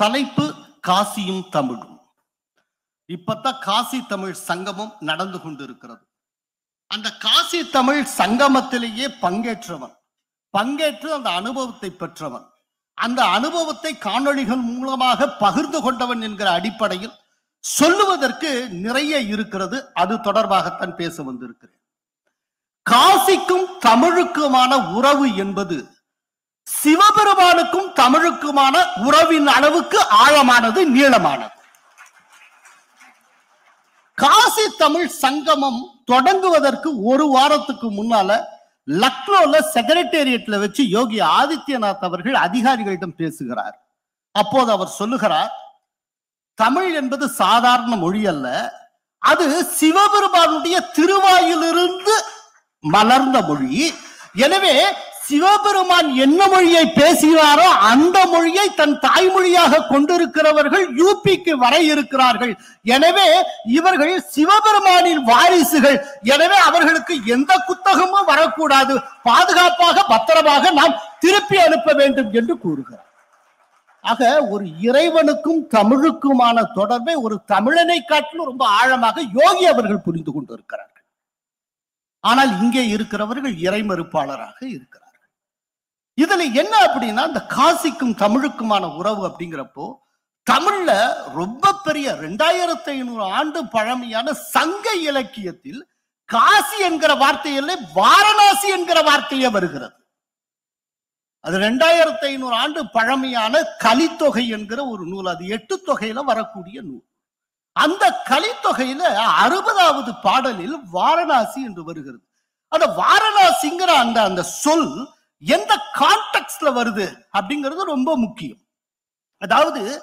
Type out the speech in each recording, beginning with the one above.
தலைப்பு காசியும் தமிழும். இப்பத்தான் காசி தமிழ் சங்கமம் நடந்து கொண்டிருக்கிறது. அந்த காசி தமிழ் சங்கமத்திலேயே பங்கேற்றவன். பங்கேற்று அந்த அனுபவத்தை பெற்றவன். அந்த அனுபவத்தை காணொளிகள் மூலமாக பகிர்ந்து கொண்டவன் என்கிற அடிப்படையில் சொல்லுவதற்கு நிறைய இருக்கிறது. அது தொடர்பாகத்தான் பேச வந்திருக்கிறேன். காசிக்கும் தமிழுக்குமான உறவு என்பது சிவபெருமானுக்கும் தமிழுக்குமான உறவின் அளவுக்கு ஆழமானது நீளமானது. காசி தமிழ் சங்கமம் தொடங்குவதற்கு ஒரு வாரத்துக்கு முன்னால லக்னோல செக்ரட்டேரியட்ல வச்சு யோகி ஆதித்யநாத் அவர்கள் அதிகாரிகளிடம் பேசுகிறார். அப்போது அவர் சொல்லுகிறார் தமிழ் என்பது சாதாரண மொழி அல்ல. அது சிவபெருமானுடைய திருவாயிலிருந்து மலர்ந்த மொழி. எனவே சிவபெருமான் என்ன மொழியை பேசுகிறாரோ அந்த மொழியை தன் தாய்மொழியாக கொண்டிருக்கிறவர்கள் யூபிக்கு வர இருக்கிறார்கள். எனவே இவர்கள் சிவபெருமானின் வாரிசுகள். எனவே அவர்களுக்கு எந்த குத்தகமும் வரக்கூடாது. பாதுகாப்பாக பத்திரமாக நாம் திருப்பி அனுப்ப வேண்டும் என்று கூறுகிறார். ஆக ஒரு இறைவனுக்கும் தமிழுக்குமான தொடர்பை ஒரு தமிழனை காட்டிலும் ரொம்ப ஆழமாக யோகி அவர்கள் புரிந்து கொண்டிருக்கிறார்கள். ஆனால் இங்கே இருக்கிறவர்கள் இறைமறுப்பாளராக இருக்கிறார்கள். இதுல என்ன அப்படின்னா இந்த காசிக்கும் தமிழுக்குமான உறவு அப்படிங்கிறப்போ தமிழ்ல ரொம்ப பெரிய ரெண்டாயிரத்தி ஐநூறு ஆண்டு பழமையான சங்க இலக்கியத்தில் காசி என்கிற வார்த்தையில வாரணாசி என்கிற வார்த்தையே வருகிறது. அது ரெண்டாயிரத்தி ஐநூறு ஆண்டு பழமையான கலித்தொகை என்கிற ஒரு நூல். அது எட்டு தொகையில வரக்கூடிய நூல். அந்த கலித்தொகையில அறுபதாவது பாடலில் வாரணாசி என்று வருகிறது. அந்த வாரணாசிங்கிற அந்த அந்த சொல் எந்த கான்டெக்ட்ல வருது அப்படிங்கிறது ரொம்ப முக்கியம். அதாவது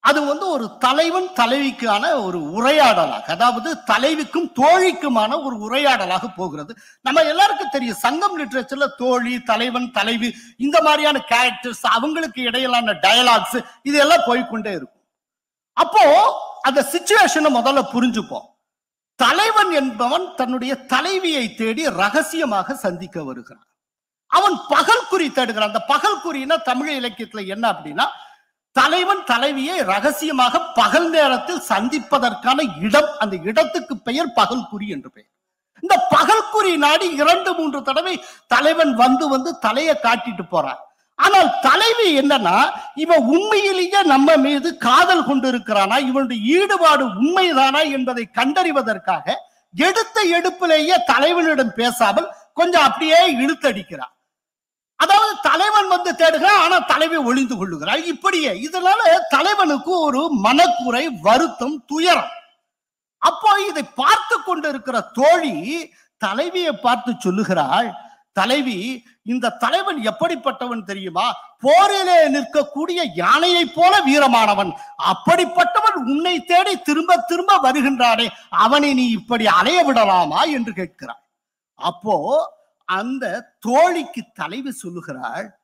அது வந்து ஒரு தலைவன் தலைவிக்கான ஒரு உரையாடலாக அதாவது தலைவிக்கும் தோழிக்குமான ஒரு உரையாடலாக போகிறது. நம்ம எல்லாருக்கும் தெரியும் சங்கம் லிட்ரேச்சர்ல தோழி தலைவன் தலைவி இந்த மாதிரியான கேரக்டர்ஸ் அவங்களுக்கு இடையிலான டயலாக்ஸ் இதெல்லாம் போய்கொண்டே இருக்கும். அப்போ அந்த சுச்சுவேஷனை முதல்ல புரிஞ்சுப்போம். தலைவன் என்பவன் தன்னுடைய தலைவியை தேடி ரகசியமாக சந்திக்க வருகிறான். அவன் பகல் குறி தேடுகிறான். அந்த பகல்குறினா தமிழ் இலக்கியத்துல என்ன அப்படின்னா தலைவன் தலைவியை ரகசியமாக பகல் நேரத்தில் சந்திப்பதற்கான இடம் அந்த இடத்துக்கு பெயர் பகல் குறி என்று பெயர். இந்த பகல் குறி நாடி இரண்டு மூன்று தடவை தலைவன் வந்து வந்து தலையை காட்டிட்டு போறான். ஆனால் தலைவி என்னன்னா இவன் உண்மையிலேயே நம்ம மீது காதல் கொண்டிருக்கிறானா இவனுடைய ஈடுபாடு உண்மைதானா என்பதை கண்டறிவதற்காக எடுத்த எடுப்பிலேயே தலைவனிடம் பேசாமல் கொஞ்சம் அப்படியே இழுத்தடிக்கிறான். அதாவது தலைவன் வந்து தேடுகிறான் ஆனா தலைவி ஒளிந்து கொள்ளுகிறாள். இப்படியே. இதனால தலைவனுக்கு ஒரு மனக்குறை வருத்தம் துயரம். அப்போ இதை பார்த்து கொண்டிருக்கிற தோழி தலைவியை பார்த்து சொல்லுகிறாள் தலைவி இந்த தலைவன் எப்படிப்பட்டவன் தெரியுமா? போரிலே நிற்கக்கூடிய யானையை போல வீரமானவன். அப்படிப்பட்டவன் உன்னை தேடி திரும்ப திரும்ப வருகின்றானே. அவனை நீ இப்படி அலைய விடலாமா? என்று கேட்கிறாள். அப்போ அந்த தோழிக்கு தலைவி சொல்லுகிறாள்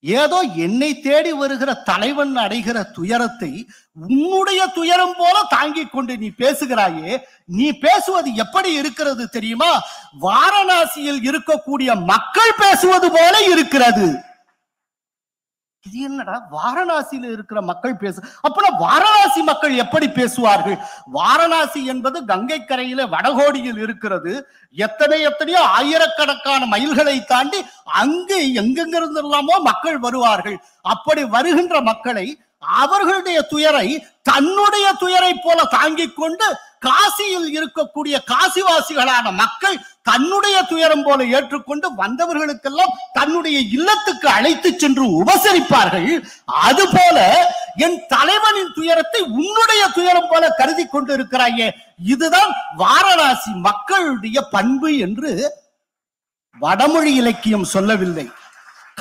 ஏதோ என்னை தேடி வருகிற தலைவன் அடைகிற துயரத்தை உன்னுடைய துயரம் போல தாங்கிக் கொண்டு நீ பேசுகிறாயே நீ பேசுவது எப்படி இருக்கிறது தெரியுமா? வாரணாசியில் இருக்கக்கூடிய மக்கள் பேசுவது போல இருக்கிறது. இது என்னடா? வாரணாசியில இருக்கிற மக்கள் பேசு அப்பனா வாரணாசி மக்கள் எப்படி பேசுவார்கள்? வாரணாசி என்பது கங்கை கரையில வடகோடியில் இருக்கிறது. எத்தனை எத்தனையோ ஆயிரக்கணக்கான மைல்களை தாண்டி அங்கு எங்கெங்கிருந்தெல்லாமோ மக்கள் வருவார்கள். அப்படி வருகின்ற மக்களை அவர்களுடைய துயரை தன்னுடைய துயரை போல தாங்கிக் கொண்டு காசியில் இருக்கக்கூடிய காசிவாசிகளான மக்கள் தன்னுடைய துயரம் போல ஏற்றுக்கொண்டு வந்தவர்களுக்கெல்லாம் தன்னுடைய இல்லத்துக்கு அழைத்து சென்று உபசரிப்பார்கள். அதுபோல என் தலைவனின் துயரத்தை உன்னுடைய துயரம் போல கருதி கொண்டு இருக்கிறாயே இதுதான் வாரணாசி மக்களுடைய பண்பு என்று வடமொழி இலக்கியம் சொல்லவில்லை.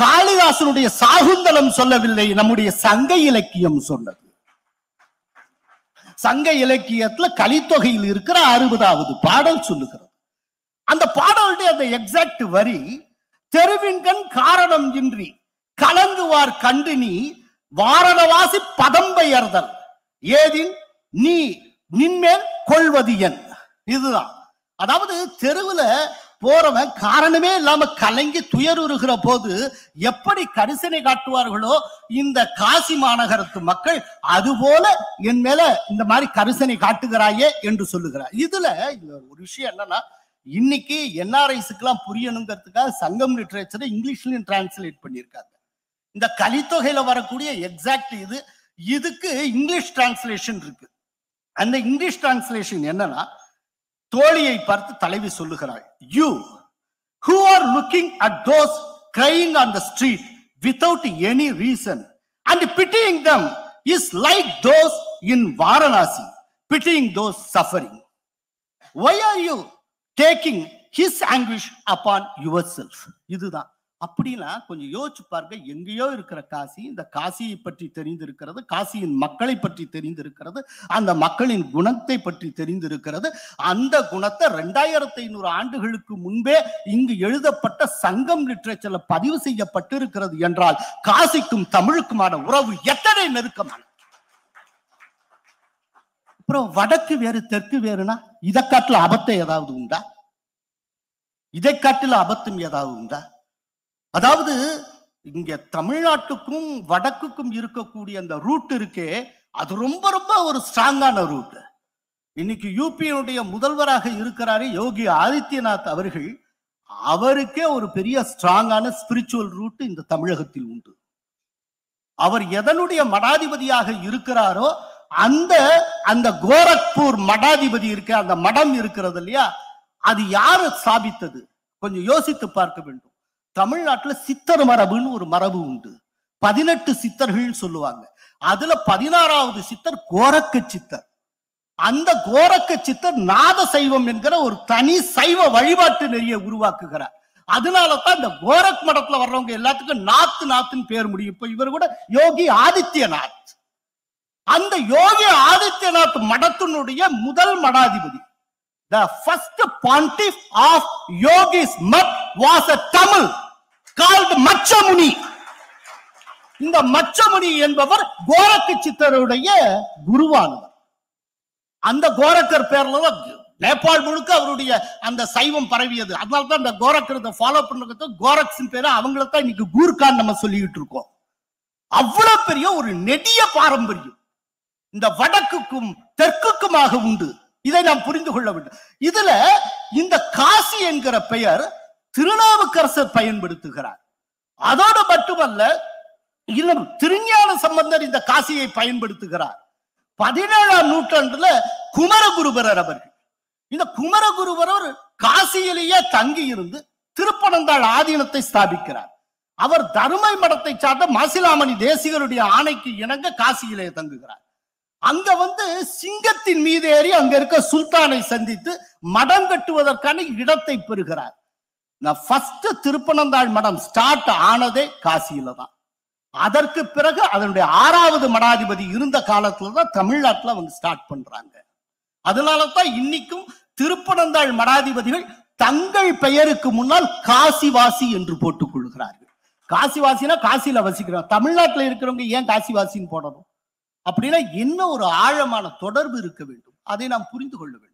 காளிதாசனுடைய சாகுந்தலம் சொல்லவில்லை நம்முடைய சங்க இலக்கியம் சொன்னது. சங்க இலக்கியத்துல கலித்தொகையில் இருக்கிற அறுபதாவது பாடல் சொல்லுகிறது. அந்த பாடலுடைய அந்த எக்ஸாக்ட் வரி தெருவின்கண் காரணம் இன்றி கலங்குவார் கண்டு நீ வாரணவாசி பதம்பெயர்தல் ஏதின்? நீ நின்மேல் கொள்வது என். இதுதான். அதாவது தெருவுல போறவன் காரணமே இல்லாம கலங்கி துயருறுகிற போது எப்படி கரிசனை காட்டுவார்களோ இந்த காசி மாநகரத்து மக்கள் அதுபோல என் மேல இந்த மாதிரி கரிசனை காட்டுகிறாயே என்று சொல்லுகிறார். இதுல இந்த ஒரு விஷயம் என்னன்னா இன்னைக்கு என்ஆர்ஐஸுக்கெல்லாம் புரியணுங்கிறதுக்காக சங்கம் லிட்ரேச்சரை இங்கிலீஷ்லயும் டிரான்ஸ்லேட் பண்ணியிருக்காங்க. இந்த கலித்தொகையில வரக்கூடிய எக்ஸாக்ட் இது இதுக்கு இங்கிலீஷ் டிரான்ஸ்லேஷன் இருக்கு. அந்த இங்கிலீஷ் டிரான்ஸ்லேஷன் என்னன்னா தோழியை பார்த்து தலைவி சொல்லுகிறாள் you who are looking at those crying on the street without any reason and pitying them is like those in Varanasi pitying those suffering why are you taking his anguish upon yourself இதுதான் அப்படின்னா கொஞ்சம் யோசிச்சு பாருங்க. எங்கேயோ இருக்கிற காசி இந்த காசியை பற்றி தெரிந்திருக்கிறது காசியின் மக்களை பற்றி தெரிந்திருக்கிறது அந்த மக்களின் குணத்தை பற்றி தெரிந்திருக்கிறது. அந்த குணத்தை ரெண்டாயிரத்தி ஐநூறு ஆண்டுகளுக்கு முன்பே இங்கு எழுதப்பட்ட சங்கம் லிட்ரேச்சர்ல பதிவு செய்யப்பட்டிருக்கிறது என்றால் காசிக்கும் தமிழுக்குமான உறவு எத்தனை நெருக்கமான? அப்புறம் வடக்கு வேறு தெற்கு வேறுனா இதை காட்டுல அபத்தம் ஏதாவது உண்டா? இதை காட்டுல அபத்தம் ஏதாவது உண்டா? அதாவது இங்க தமிழ்நாட்டுக்கும் வடக்குக்கும் இருக்கக்கூடிய அந்த ரூட் இருக்கே அது ரொம்ப ரொம்ப ஒரு ஸ்ட்ராங்கான ரூட் இன்னைக்கு யூபியினுடைய முதல்வராக இருக்கிறாரு யோகி ஆதித்யநாத் அவர்கள் அவருக்கே ஒரு பெரிய ஸ்ட்ராங்கான ஸ்பிரிச்சுவல் ரூட் இந்த தமிழகத்தில் உண்டு. அவர் எதனுடைய மடாதிபதியாக இருக்கிறாரோ அந்த அந்த கோரக்பூர் மடாதிபதி இருக்க அந்த மடம் இருக்கிறது இல்லையா அது யாரு ஸ்தாபித்தது கொஞ்சம் யோசித்து பார்க்க வேண்டும். தமிழ்நாட்டுல சித்தர் மரபுன்னு ஒரு மரபு உண்டு. பதினெட்டு சித்தர்கள் சொல்லுவாங்க. அதுல பதினாறாவது சித்தர் கோரக்க சித்தர். அந்த கோரக்க சித்தர் நாத சைவம் என்கிற ஒரு தனி சைவ வழிபாட்டு நெறியை உருவாக்குகிறார். அதனால தான் இந்த கோரக் மடத்துல வர்றவங்க எல்லாத்துக்கும் நாத்து நாத்துன்னு பேர் முடியும். இப்ப இவர் கூட யோகி ஆதித்யநாத். அந்த யோகி ஆதித்யநாத் மடத்தினுடைய முதல் மடாதிபதி. The first pontiff of Yogi's Mat was a Tamil. Called Machamuni. இந்த மச்சமுனி என்பவர் கோரக்க சித்தருடைய குருவானவர். அந்த கோரக்கர் பேர்ல நேபாள் முழுக்க அவருடைய அந்த சைவம் பரவியது. அதனால தான் இந்த கோரக்கரத்தை ஃபாலோ பண்றது கோரக்ஸின் பேரை அவங்கள தான் இன்னைக்கு கூர்கான் நம்ம சொல்லிக்கிட்டு இருக்கோம். அவ்வளவு பெரிய ஒரு நெடிய பாரம்பரியம். இந்த வடக்குக்கும் தெற்குக்குமாக உண்டு. இதை நாம் புரிந்து கொள்ள வேண்டும். இதுல இந்த காசி என்கிற பெயர் திருநாவுக்கரசர் பயன்படுத்துகிறார். அதோடு மட்டுமல்ல இன்னும் திருஞான சம்பந்தர் இந்த காசியை பயன்படுத்துகிறார். பதினேழாம் நூற்றாண்டுல குமரகுருபரர் அவர்கள். இந்த குமரகுருபரர் காசியிலேயே தங்கி இருந்து திருப்பனந்தாள் ஆதீனத்தை ஸ்தாபிக்கிறார். அவர் தருமை மடத்தை சார்ந்த மாசிலாமணி தேசிகருடைய ஆணைக்கு இணங்க காசியிலே தங்குகிறார். அங்க வந்து சிங்கத்தின் மீது ஏறி அங்க இருக்க சுல்தானை சந்தித்து மடம் கட்டுவதற்கான இடத்தை பெறுகிறார். நான் ஃபர்ஸ்ட் திருப்பனந்தாள் மடம் ஸ்டார்ட் ஆனதே காசியில தான். அதற்கு பிறகு அதனுடைய ஆறாவது மடாதிபதி இருந்த காலத்துல தான் தமிழ்நாட்டுல அவங்க ஸ்டார்ட் பண்றாங்க. அதனால தான் இன்னைக்கும் திருப்பனந்தாள் மடாதிபதிகள் தங்கள் பெயருக்கு முன்னால் காசிவாசி என்று போட்டுக் கொள்கிறார்கள். காசிவாசினா காசியில வசிக்கிறோம் தமிழ்நாட்டுல இருக்கிறவங்க ஏன் காசிவாசின்னு போடணும்? அப்படின்னா என்ன ஒரு ஆழமான தொடர்பு இருக்க வேண்டும். அதை நாம் புரிந்து கொள்ள வேண்டும்.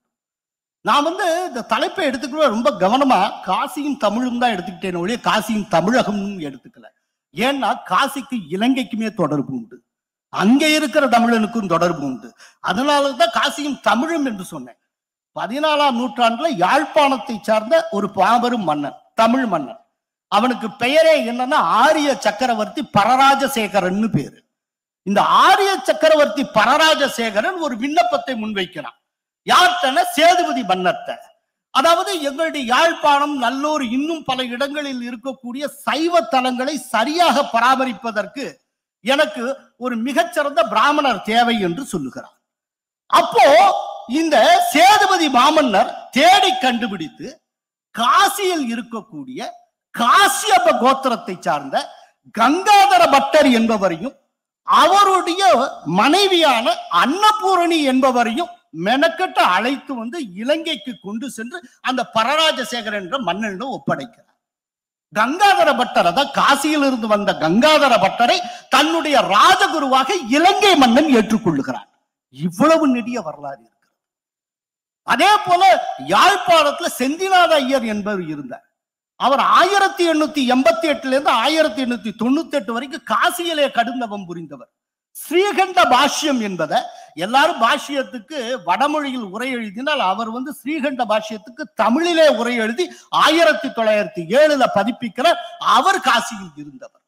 நான் வந்து இந்த தலைப்பை எடுத்துக்கிற ரொம்ப கவனமா காசியும் தமிழும் தான் எடுத்துக்கிட்டேன் ஒழிய காசியும் தமிழகமும் எடுத்துக்கல. ஏன்னா காசிக்கு இலங்கைக்குமே தொடர்பு உண்டு. அங்கே இருக்கிற தமிழனுக்கும் தொடர்பு உண்டு. அதனாலதான் காசியும் தமிழும் என்று சொன்னேன். பதினாலாம் நூற்றாண்டுல யாழ்ப்பாணத்தை சார்ந்த ஒரு பாபெரும் மன்னன் தமிழ் மன்னன். அவனுக்கு பெயரே என்னன்னா ஆரிய சக்கரவர்த்தி பரராஜசேகரன்னு பேரு. இந்த ஆரிய சக்கரவர்த்தி பரராஜசேகரன் ஒரு விண்ணப்பத்தை முன்வைக்கிறான். யார்கிட்டன சேதுபதி மன்னர்த்த அதாவது எங்களுடைய யாழ்ப்பாணம் நல்லூர் இன்னும் பல இடங்களில் இருக்கக்கூடிய சைவ தலங்களை சரியாக பராமரிப்பதற்கு எனக்கு ஒரு மிகச்சிறந்த பிராமணர் தேவை என்று சொல்லுகிறார். அப்போ இந்த சேதுபதி மாமன்னர் தேடி கண்டுபிடித்து காசியில் இருக்கக்கூடிய காசியப்ப கோத்திரத்தை சார்ந்த கங்காதர பட்டர் என்பவரையும் அவருடைய மனைவியான அன்னபூரணி என்பவரையும் மெனக்கட்டு அழைத்து வந்து இலங்கைக்கு கொண்டு சென்று அந்த பரராஜசேகர் என்ற மன்னனிடம் ஒப்படைக்கிறார். கங்காதர பட்டர் அதான் காசியிலிருந்து வந்த கங்காதர பட்டரை தன்னுடைய ராஜகுருவாக இலங்கை மன்னன் ஏற்றுக்கொள்ளுகிறார் இவ்வளவு நெடிய வரலாறு இருக்கிறது. அதே போல யாழ்ப்பாணத்துல செந்திநாத ஐயர் என்பவர் இருந்தார். அவர் ஆயிரத்தி எண்ணூத்தி எண்பத்தி எட்டுல இருந்து ஆயிரத்தி எண்ணூத்தி தொண்ணூத்தி எட்டு வரைக்கும் காசியிலே கடுந்தவம் புரிந்தவர். ஸ்ரீகண்ட பாஷ்யம் என்பதை எல்லாரும் பாஷ்யத்துக்கு வடமொழியில் உரை எழுதினால் அவர் வந்து ஸ்ரீகண்ட பாஷ்யத்துக்கு தமிழிலே உரை எழுதி ஆயிரத்தி தொள்ளாயிரத்தி ஏழுல பதிப்பிக்கிற அவர் காசியில் இருந்தவர்.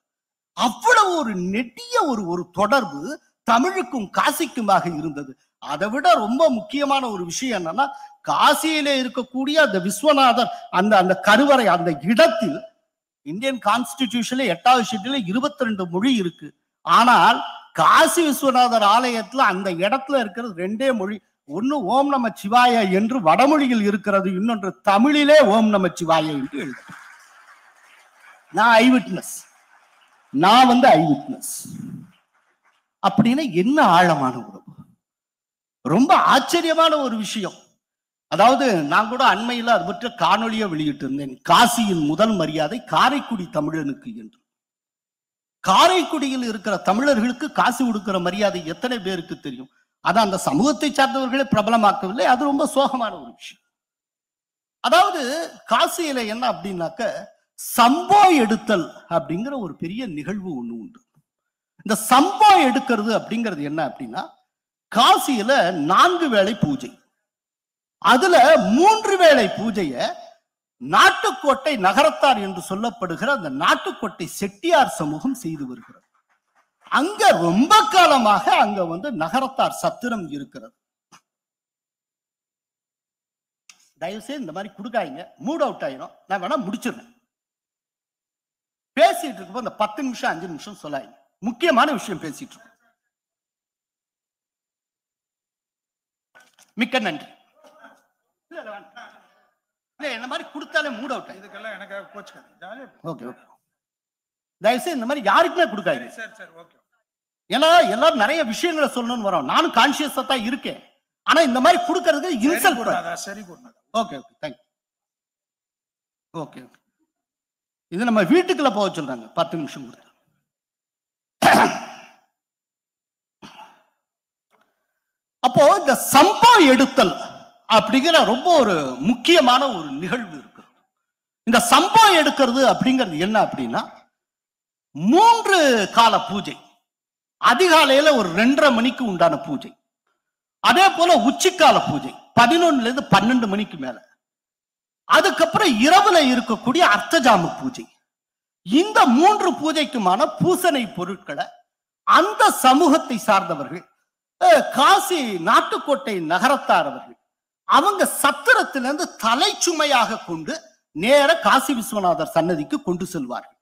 அவ்வளவு ஒரு நெடிய ஒரு ஒரு தொடர்பு தமிழுக்கும் காசிக்குமாக இருந்தது. அதை விட ரொம்ப முக்கியமான ஒரு விஷயம் என்னன்னா காசியிலே இருக்கக்கூடிய அந்த விஸ்வநாதர் அந்த அந்த கருவறை அந்த இடத்தில் இந்தியன் கான்ஸ்டிடியூஷன்ல எட்டாவது ஷெட்யூல்ல இருபத்தி ரெண்டு மொழி இருக்கு. ஆனால் காசி விஸ்வநாதர் ஆலயத்துல அந்த இடத்துல இருக்கிறது ரெண்டே மொழி. ஒன்னு ஓம் நம சிவாய என்று வடமொழியில் இருக்கிறது இன்னொன்று தமிழிலே ஓம் நம சிவாய என்று எழுது நான் ஐ விட்னஸ். நான் வந்து ஐ விட்னஸ். அப்படின்னா என்ன ஆழமான உறவு? ரொம்ப ஆச்சரியமான ஒரு விஷயம். அதாவது நான் கூட அண்மையில் அது பற்றி காணொலியை வெளியிட்டு இருந்தேன் காசியின் முதல் மரியாதை காரைக்குடி தமிழனுக்கு என்று. காரைக்குடியில் இருக்கிற தமிழர்களுக்கு காசு கொடுக்கிற மரியாதை எத்தனை பேருக்கு தெரியும்? அது அந்த சமூகத்தை சார்ந்தவர்களே பிரபலமாக்கவில்லை. அது ரொம்ப சோகமான ஒரு விஷயம். அதாவது காசியில என்ன அப்படின்னாக்க சம்போ எடுத்தல் அப்படிங்கிற ஒரு பெரிய நிகழ்வு ஒண்ணு உண்டு. இந்த சம்போ எடுக்கிறது அப்படிங்கிறது என்ன அப்படின்னா காசியில நான்கு வேளை பூஜை. அதுல மூன்று வேளை பூஜைய நாட்டுக்கோட்டை நகரத்தார் என்று சொல்லப்படுகிற அந்த நாட்டுக்கோட்டை செட்டியார் சமூகம் செய்து வருகிறது. அங்க ரொம்ப காலமாக அங்க வந்து நகரத்தார் சத்திரம் இருக்கிறது. தயவுசெய்து இந்த மாதிரி கொடுக்காதீங்க. மூட் அவுட் ஆயிரும். நான் வேணா முடிச்சிடுறேன். பேசிட்டு இருக்கப்போ அந்த பத்து நிமிஷம் அஞ்சு நிமிஷம் சொல்லாதீங்க. முக்கியமான விஷயம் பேசிட்டு இருக்கோம். மிக்க நன்றி. இல்ல, என்ன மாதிரி கொடுத்தாலே மூட் அவுட் இதுக்கெல்லாம் எனக்காக கோச்சுக்காது ஓகே ஓகே தயவுசெய்து இந்த மாதிரி யாருக்குமே கொடுக்காதீங்க. சரி சரி ஓகே ஏன்னா எல்லாரும் நிறைய விஷயங்களை சொல்லணும்னு வரோம். நானும் கான்சியஸா தான் இருக்கேன். ஆனா இந்த மாதிரி கொடுக்கறது இன்சல்ட் சரி okay okay thank okay okay இது நம்ம வீட்டுக்குள்ள போக சொல்றாங்க. பத்து நிமிஷம் கொடுத்து. அப்போ இந்த சம்பா எடுத்தல் அப்படிங்கிற ரொம்ப ஒரு முக்கியமான ஒரு நிகழ்வு இருக்கு. இந்த சம்பா எடுக்கிறது அப்படிங்கிறது என்ன அப்படின்னா மூன்று கால பூஜை. அதிகாலையில ஒரு ரெண்டரை மணிக்கு உண்டான பூஜை. அதே போல உச்சிக்கால பூஜை. பதினொன்னுல இருந்து பன்னெண்டு மணிக்கு மேல. அதுக்கப்புறம் இரவுல இருக்கக்கூடிய அர்த்தஜாம பூஜை. இந்த மூன்று பூஜைக்குமான பூசனை பொருட்களை அந்த சமூகத்தை சார்ந்தவர்கள் காசி நாட்டுக்கோட்டை நகரத்தார் அவர்கள் அவங்க சத்திரத்திலிருந்து தலை சுமையாக கொண்டு நேர காசி விஸ்வநாதர் சன்னதிக்கு கொண்டு செல்வார்கள்.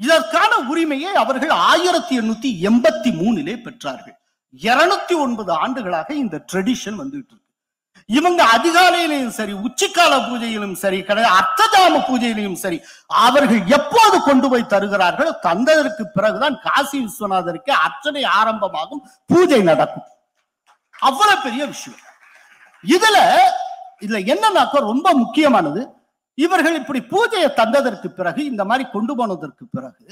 இதற்கான உரிமையை அவர்கள் ஆயிரத்தி எண்ணூத்தி எண்பத்தி மூணிலே பெற்றார்கள். இருநூத்தி ஒன்பது ஆண்டுகளாக இந்த ட்ரெடிஷன் வந்துட்டு இருக்கு. இவங்க அதிகாலையிலையும் சரி உச்சிக்கால பூஜையிலும் சரி கிடையாது அர்த்தஜாம பூஜையிலையும் சரி அவர்கள் எப்போது கொண்டு போய் தருகிறார்களோ தந்ததற்கு பிறகுதான் காசி விஸ்வநாதருக்கு அர்ச்சனை ஆரம்பமாகும் பூஜை நடக்கும். அவ்வளவு பெரிய விஷயம். இதுல இதுல என்னன்னாக்கா ரொம்ப முக்கியமானது இவர்கள் இப்படி பூஜையை தந்ததற்கு பிறகு இந்த மாதிரி கொண்டு போனதற்கு பிறகு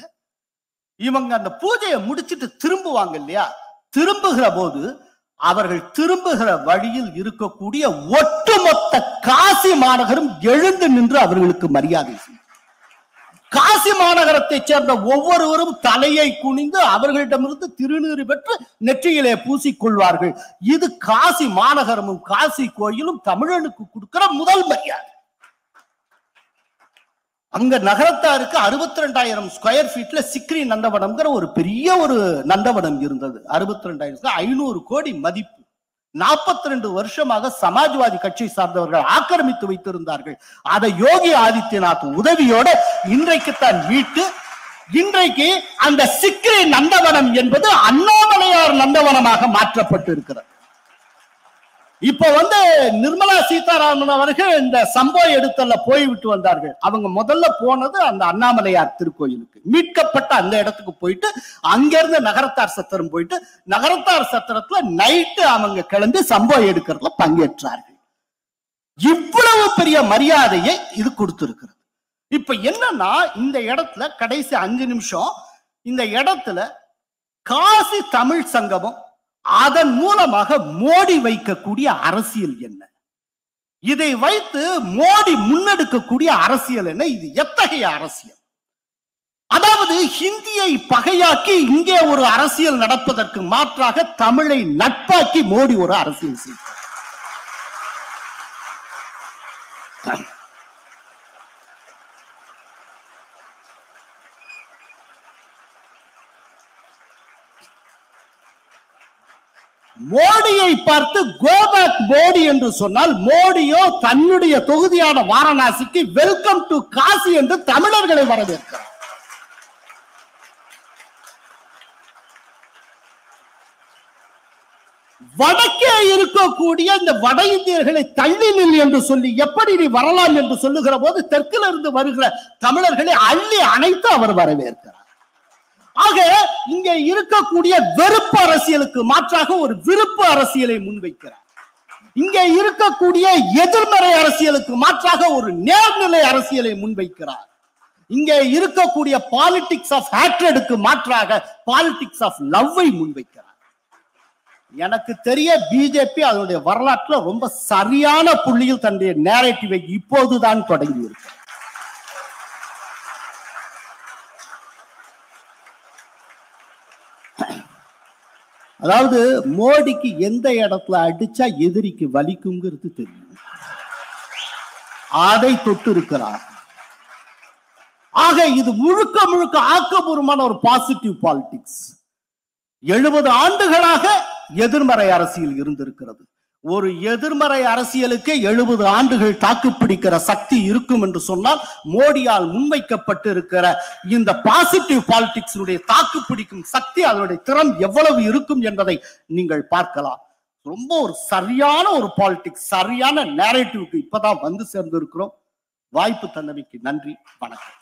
இவங்க அந்த பூஜையை முடிச்சிட்டு திரும்புவாங்க இல்லையா? திரும்புகிற போது அவர்கள் திரும்புகிற வழியில் இருக்கக்கூடிய ஒட்டுமொத்த காசி மாநகரும் எழுந்து நின்று அவர்களுக்கு மரியாதை செய்யும். காசி மாநகரத்தைச் சேர்ந்த ஒவ்வொருவரும் தலையை குனிந்து அவர்களிடமிருந்து திருநீறு பெற்று நெற்றியிலே பூசிக்கொள்வார்கள். இது காசி மாநகரமும் காசி கோயிலும் தமிழனுக்கு கொடுக்கிற முதல் மரியாதை. அங்க நகரத்தாருக்கு அறுபத்தி ரெண்டாயிரம் ஸ்கொயர் ஃபீட்ல சிக்ரி நந்தவனம்ங்கிற ஒரு பெரிய ஒரு நந்தவனம் இருந்தது. அறுபத்தி ரெண்டாயிரம் ஐநூறு கோடி மதிப்பு. நாற்பத்தி ரெண்டு வருஷமாக சமாஜ்வாதி கட்சியை சார்ந்தவர்கள் ஆக்கிரமித்து வைத்திருந்தார்கள். அதை யோகி ஆதித்யநாத் உதவியோட இன்றைக்குத்தான் மீட்டு இன்றைக்கு அந்த சிக்ரி நந்தவனம் என்பது அண்ணாமலையார் நந்தவனமாக மாற்றப்பட்டு இருக்கிறது இப்ப வந்து நிர்மலா சீதாராமன் அவர்கள் இந்த சம்பவம் எடுத்தல்ல போய்விட்டு வந்தார்கள். அவங்க முதல்ல போனது அந்த அண்ணாமலையார் திருக்கோயிலுக்கு. மீட்கப்பட்ட அந்த இடத்துக்கு போயிட்டு அங்கிருந்து நகரத்தார் சத்திரம் போயிட்டு நகரத்தார் சத்திரத்துல நைட்டு அவங்க கிளம்பி சம்பவம் எடுக்கிறதுல பங்கேற்றார்கள். இவ்வளவு பெரிய மரியாதையை இது கொடுத்திருக்கிறது. இப்ப என்னன்னா இந்த இடத்துல கடைசி அஞ்சு நிமிஷம் இந்த இடத்துல காசி தமிழ் சங்கமம் அதன் மூலமாக மோடி வைக்கக்கூடிய அரசியல் என்ன? இதை வைத்து மோடி முன்னெடுக்கக்கூடிய அரசியல் என்ன? இது எத்தகைய அரசியல்? அதாவது ஹிந்தியை பகையாக்கி இங்கே ஒரு அரசியல் நடப்பதற்கு மாற்றாக தமிழை நட்பாக்கி மோடி ஒரு அரசியல் செய்தார் மோடியை பார்த்து கோபேக் மோடி என்று சொன்னால் மோடியோ தன்னுடைய தொகுதியான வாரணாசிக்கு வெல்கம் டு காசி என்று தமிழர்களை வரவேற்கிறார். வடக்கே இருக்கக்கூடிய இந்த வட இந்தியர்களை தள்ளி நில் என்று சொல்லி எப்படி நீ வரலாம் என்று சொல்லுகிற போது தெற்கிலிருந்து வருகிற தமிழர்களை அள்ளி அனைத்து அவர் வரவேற்கிறார். ஆக இங்கே இருக்கக்கூடிய வெறுப்பு அரசியலுக்கு மாற்றாக ஒரு விருப்பு அரசியலை முன்வைக்கிறார். இங்கே இருக்கக்கூடிய எதிர்மறை அரசியலுக்கு மாற்றாக ஒரு நேர்நிலை அரசியலை முன்வைக்கிறார். இங்கே இருக்கக்கூடிய பாலிடிக்ஸ் ஆஃப் ஹேட்ரடுக்கு மாற்றாக பாலிடிக்ஸ் ஆஃப் லவ்வை முன்வைக்கிறார். எனக்கு தெரிய பிஜேபி அதனுடைய வரலாற்றுல ரொம்ப சரியான புள்ளியில் தன்னுடைய நேரட்டிவை இப்போதுதான் தொடங்கி இருக்கு அதாவது மோடிக்கு எந்த இடத்துல அடிச்சா எதிரிக்கு வலிக்குங்கிறது தெரியும். அதை தொட்டு இருக்கிறார் ஆக இது முழுக்க முழுக்க ஆக்கபூர்வமான ஒரு பாசிட்டிவ் பாலிடிக்ஸ் எழுபது ஆண்டுகளாக எதிர்மறை அரசியல் இருந்திருக்கிறது. ஒரு எதிர்மறை அரசியலுக்கு எழுபது ஆண்டுகள் தாக்கு பிடிக்கிற சக்தி இருக்கும் என்று சொன்னால் மோடியால் முன்வைக்கப்பட்டு இருக்கிற இந்த பாசிட்டிவ் பாலிடிக்ஸினுடைய தாக்குப்பிடிக்கும் சக்தி அதனுடைய திறம் எவ்வளவு இருக்கும் என்பதை நீங்கள் பார்க்கலாம். ரொம்ப ஒரு சரியான ஒரு பாலிடிக்ஸ் சரியான நேரேட்டிவ்க்கு இப்பதான் வந்து சேர்ந்திருக்கிறோம். வாய்ப்பு தந்தமைக்கு நன்றி வணக்கம்.